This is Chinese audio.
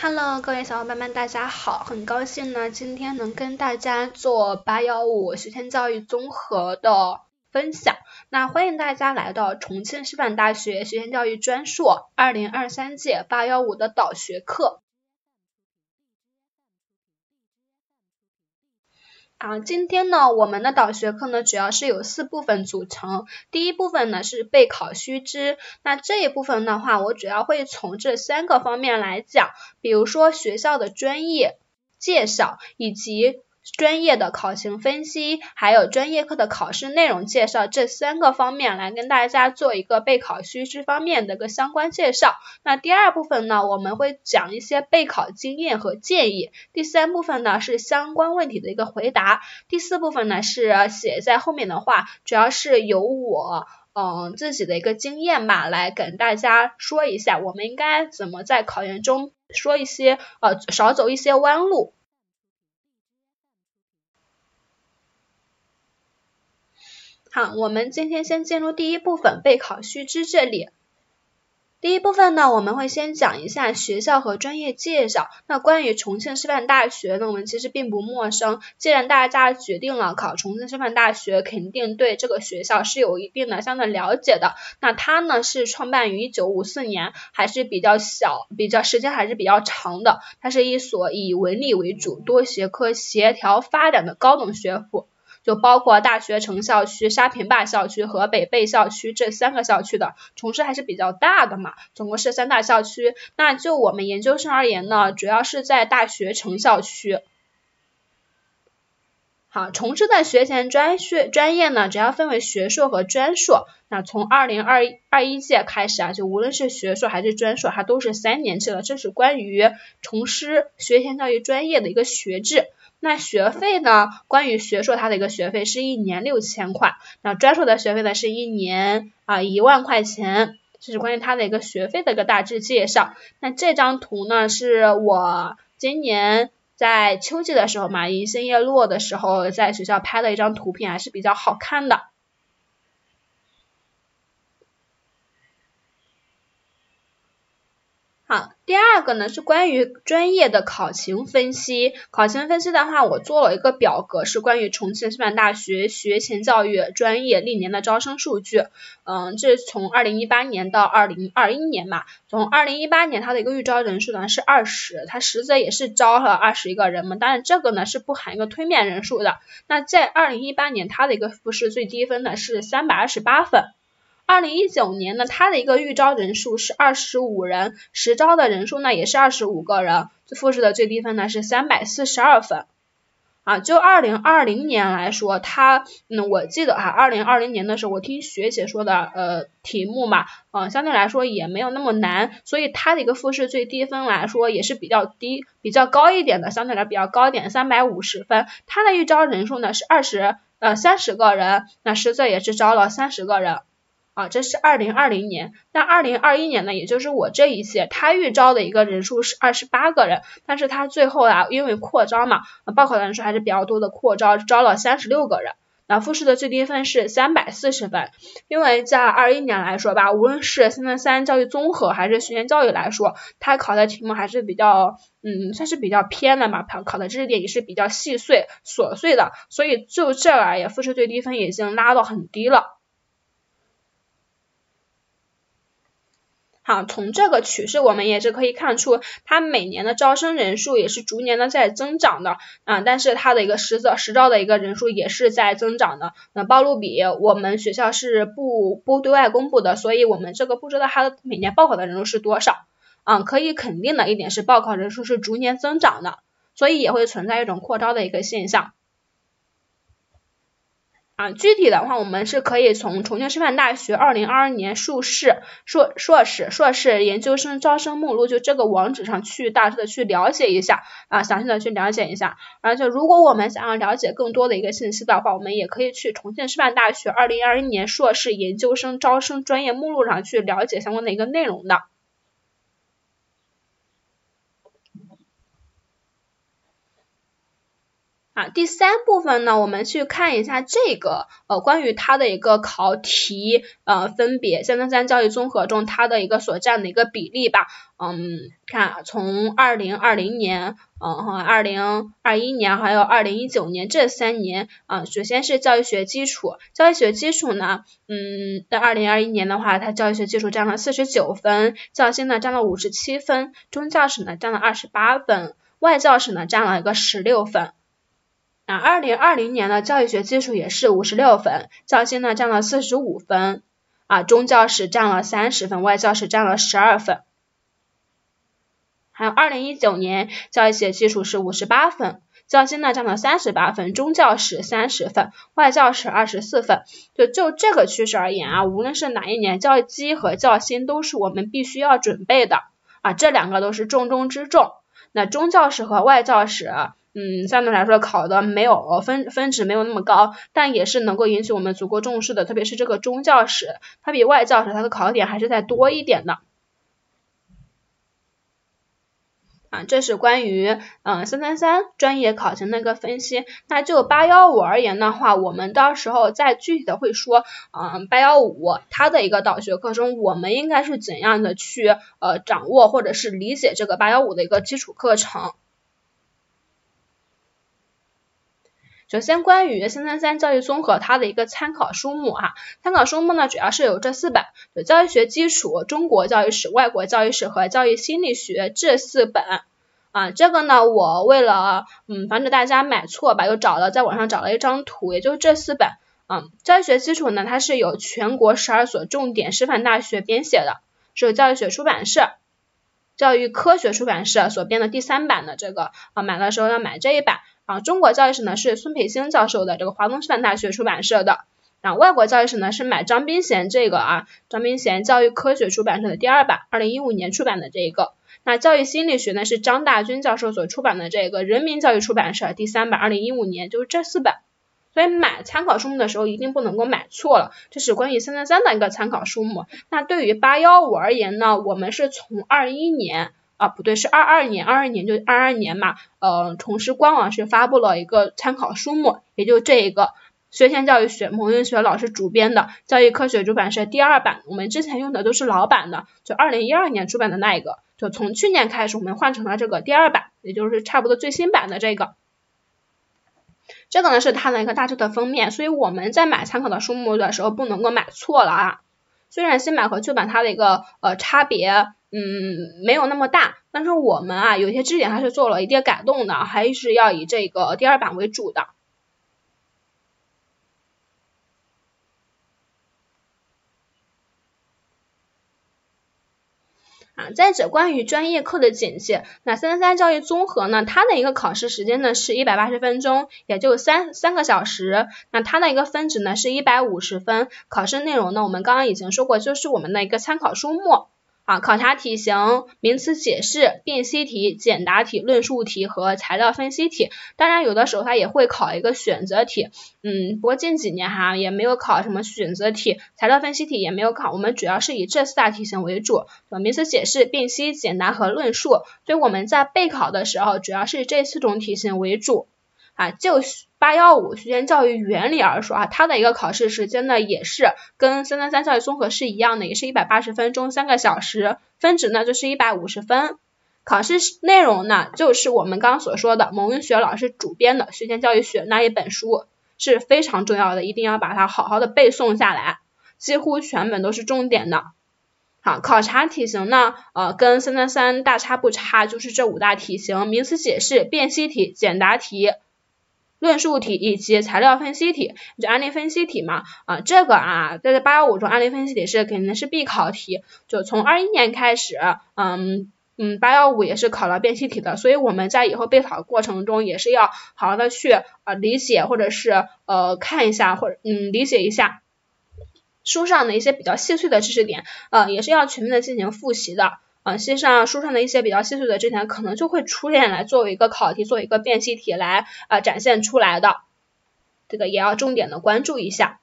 Hello，各位小伙伴们，大家好！很高兴呢，今天能跟大家做八幺五学前教育综合的分享。那欢迎大家来到重庆师范大学学前教育专硕二零二三届八幺五的导学课。啊，今天呢，我们的导学课呢，主要是有四部分组成。第一部分呢是备考须知，那这一部分的话，我主要会从这三个方面来讲，比如说学校的专业介绍以及。专业的考情分析，还有专业课的考试内容介绍这三个方面来跟大家做一个备考须知方面的一个相关介绍。那第二部分呢，我们会讲一些备考经验和建议。第三部分呢是相关问题的一个回答。第四部分呢是写在后面的话，主要是由我嗯自己的一个经验吧，来跟大家说一下，我们应该怎么在考研中说一些呃少走一些弯路。好，我们今天先进入第一部分备考须知这里。第一部分呢，我们会先讲一下学校和专业介绍。那关于重庆师范大学呢，我们其实并不陌生。既然大家决定了考重庆师范大学，肯定对这个学校是有一定的相对了解的。那它呢是创办于一九五四年，还是比较小，比较时间还是比较长的。它是一所以文理为主、多学科协调发展的高等学府。就包括大学城校区、沙坪坝校区和北碚校区这三个校区的，重师还是比较大的嘛，总共是三大校区。那就我们研究生而言呢，主要是在大学城校区。好，重师的学前专学专业呢，主要分为学硕和专硕。那从二零二二一届开始啊，就无论是学硕还是专硕，它都是三年制的。这是关于重师学前教育专业的一个学制。那学费呢？关于学硕，它的一个学费是一年六千块，那专硕的学费呢是一年啊一万块钱，这是关于它的一个学费的一个大致介绍。那这张图呢，是我今年在秋季的时候嘛，银杏叶落的时候，在学校拍的一张图片，还是比较好看的。好，第二个呢是关于专业的考情分析。考情分析的话，我做了一个表格，是关于重庆师范大学学前教育专业历年的招生数据。嗯，这是从二零一八年到二零二一年嘛。从二零一八年它的一个预招人数呢是二十，它实则也是招了二十一个人嘛，当然这个呢是不含一个推面人数的。那在二零一八年它的一个复试最低分呢是三百二十八分。二零一九年呢，它的一个预招人数是二十五人，实招的人数呢也是二十五个人，复试的最低分呢是三百四十二分。啊，就二零二零年来说，它，嗯，我记得哈，二零二零年的时候，我听学姐说的，呃，题目嘛，嗯，相对来说也没有那么难，所以它的一个复试最低分来说也是比较低，比较高一点的，相对来比较高一点，三百五十分。它的预招人数呢是二十，呃，三十个人，那实则也是招了三十个人。啊，这是二零二零年，那二零二一年呢，也就是我这一届，他预招的一个人数是二十八个人，但是他最后啊，因为扩招嘛，报考的人数还是比较多的，扩招招了三十六个人，那复试的最低分是三百四十分，因为在二一年来说吧，无论是三三三教育综合还是学前教育来说，他考的题目还是比较，嗯，算是比较偏的嘛，考考的知识点也是比较细碎琐碎的，所以就这而言，复试最低分已经拉到很低了。好，从这个趋势我们也是可以看出，它每年的招生人数也是逐年的在增长的啊，但是它的一个实则实招的一个人数也是在增长的。那报录比我们学校是不不对外公布的，所以我们这个不知道它的每年报考的人数是多少啊。可以肯定的一点是，报考人数是逐年增长的，所以也会存在一种扩招的一个现象。啊，具体的话，我们是可以从重庆师范大学二零二二年硕士、硕硕士、硕士研究生招生目录，就这个网址上去大致的去了解一下啊，详细的去了解一下。而且，如果我们想要了解更多的一个信息的话，我们也可以去重庆师范大学二零二一年硕士研究生招生专业目录上去了解相关的一个内容的。啊，第三部分呢，我们去看一下这个呃关于它的一个考题呃分别三三三教育综合中它的一个所占的一个比例吧。嗯，看从二零二零年，嗯和二零二一年还有二零一九年这三年啊，首先是教育学基础，教育学基础呢，嗯，在二零二一年的话，它教育学基础占了四十九分，教心呢占了五十七分，中教史呢占了二十八分，外教史呢占了一个十六分。啊，二零二零年的教育学基础也是五十六分，教心呢占了四十五分，啊，中教史占了三十分，外教史占了十二分。还有二零一九年教育学基础是五十八分，教心呢占了三十八分，中教史三十分，外教史二十四分。就就这个趋势而言啊，无论是哪一年，教基和教心都是我们必须要准备的啊，这两个都是重中之重。那中教史和外教史。嗯，相对来说考的没有分分值没有那么高，但也是能够引起我们足够重视的，特别是这个中教史，它比外教史它的考点还是再多一点的。啊，这是关于嗯三三三专业考情的一个分析。那就八幺五而言的话，我们到时候再具体的会说，嗯八幺五它的一个导学课中，我们应该是怎样的去呃掌握或者是理解这个八幺五的一个基础课程。首先，关于三三三教育综合它的一个参考书目哈，参考书目呢主要是有这四本，有教育学基础、中国教育史、外国教育史和教育心理学这四本啊。这个呢，我为了嗯防止大家买错吧，又找了在网上找了一张图，也就是这四本嗯。教育学基础呢，它是由全国十二所重点师范大学编写的，是由教育学出版社、教育科学出版社所编的第三版的这个啊，买的时候要买这一版。啊，中国教育史呢是孙培兴教授的，这个华东师范大学出版社的。啊，外国教育史呢是买张斌贤这个啊，张斌贤教育科学出版社的第二版，二零一五年出版的这一个。那教育心理学呢是张大军教授所出版的这个人民教育出版社第三版，二零一五年，就是这四本。所以买参考书目的时候一定不能够买错了，这是关于三三三的一个参考书目。那对于八幺五而言呢，我们是从二一年。啊，不对，是二二年，二二年就二二年嘛，呃，重师官网是发布了一个参考书目，也就这一个学前教育学蒙云学老师主编的教育科学出版社第二版，我们之前用的都是老版的，就二零一二年出版的那一个，就从去年开始我们换成了这个第二版，也就是差不多最新版的这个，这个呢是它的一个大致的封面，所以我们在买参考的书目的时候不能够买错了啊，虽然新版和旧版它的一个呃差别。嗯，没有那么大，但是我们啊，有些知识点还是做了一定改动的，还是要以这个第二版为主的。啊，再者关于专业课的简介，那三三三教育综合呢，它的一个考试时间呢是一百八十分钟，也就三三个小时，那它的一个分值呢是一百五十分，考试内容呢我们刚刚已经说过，就是我们的一个参考书目。啊，考察题型、名词解释、辨析题、简答题、论述题和材料分析题。当然，有的时候它也会考一个选择题。嗯，不过近几年哈也没有考什么选择题，材料分析题也没有考。我们主要是以这四大题型为主，名词解释、辨析、简答和论述。所以我们在备考的时候，主要是这四种题型为主。啊，就八幺五学前教育原理而说啊，它的一个考试时间呢，也是跟三三三教育综合是一样的，也是一百八十分钟三个小时，分值呢就是一百五十分。考试内容呢，就是我们刚所说的蒙文学老师主编的《学前教育学》那一本书是非常重要的，一定要把它好好的背诵下来，几乎全本都是重点的。好，考察题型呢，呃，跟三三三大差不差，就是这五大题型：名词解释、辨析题、简答题。论述题以及材料分析题，就案例分析题嘛，啊，这个啊，在这八幺五中案例分析题是肯定是必考题，就从二一年开始，嗯嗯，八幺五也是考了辨析题的，所以我们在以后备考过程中也是要好好的去啊理解或者是呃看一下或者嗯理解一下书上的一些比较细碎的知识点，呃，也是要全面的进行复习的。啊，实际上书上的一些比较细碎的知识点，可能就会出现来作为一个考题，作为一个辨析题来啊展现出来的，这个也要重点的关注一下。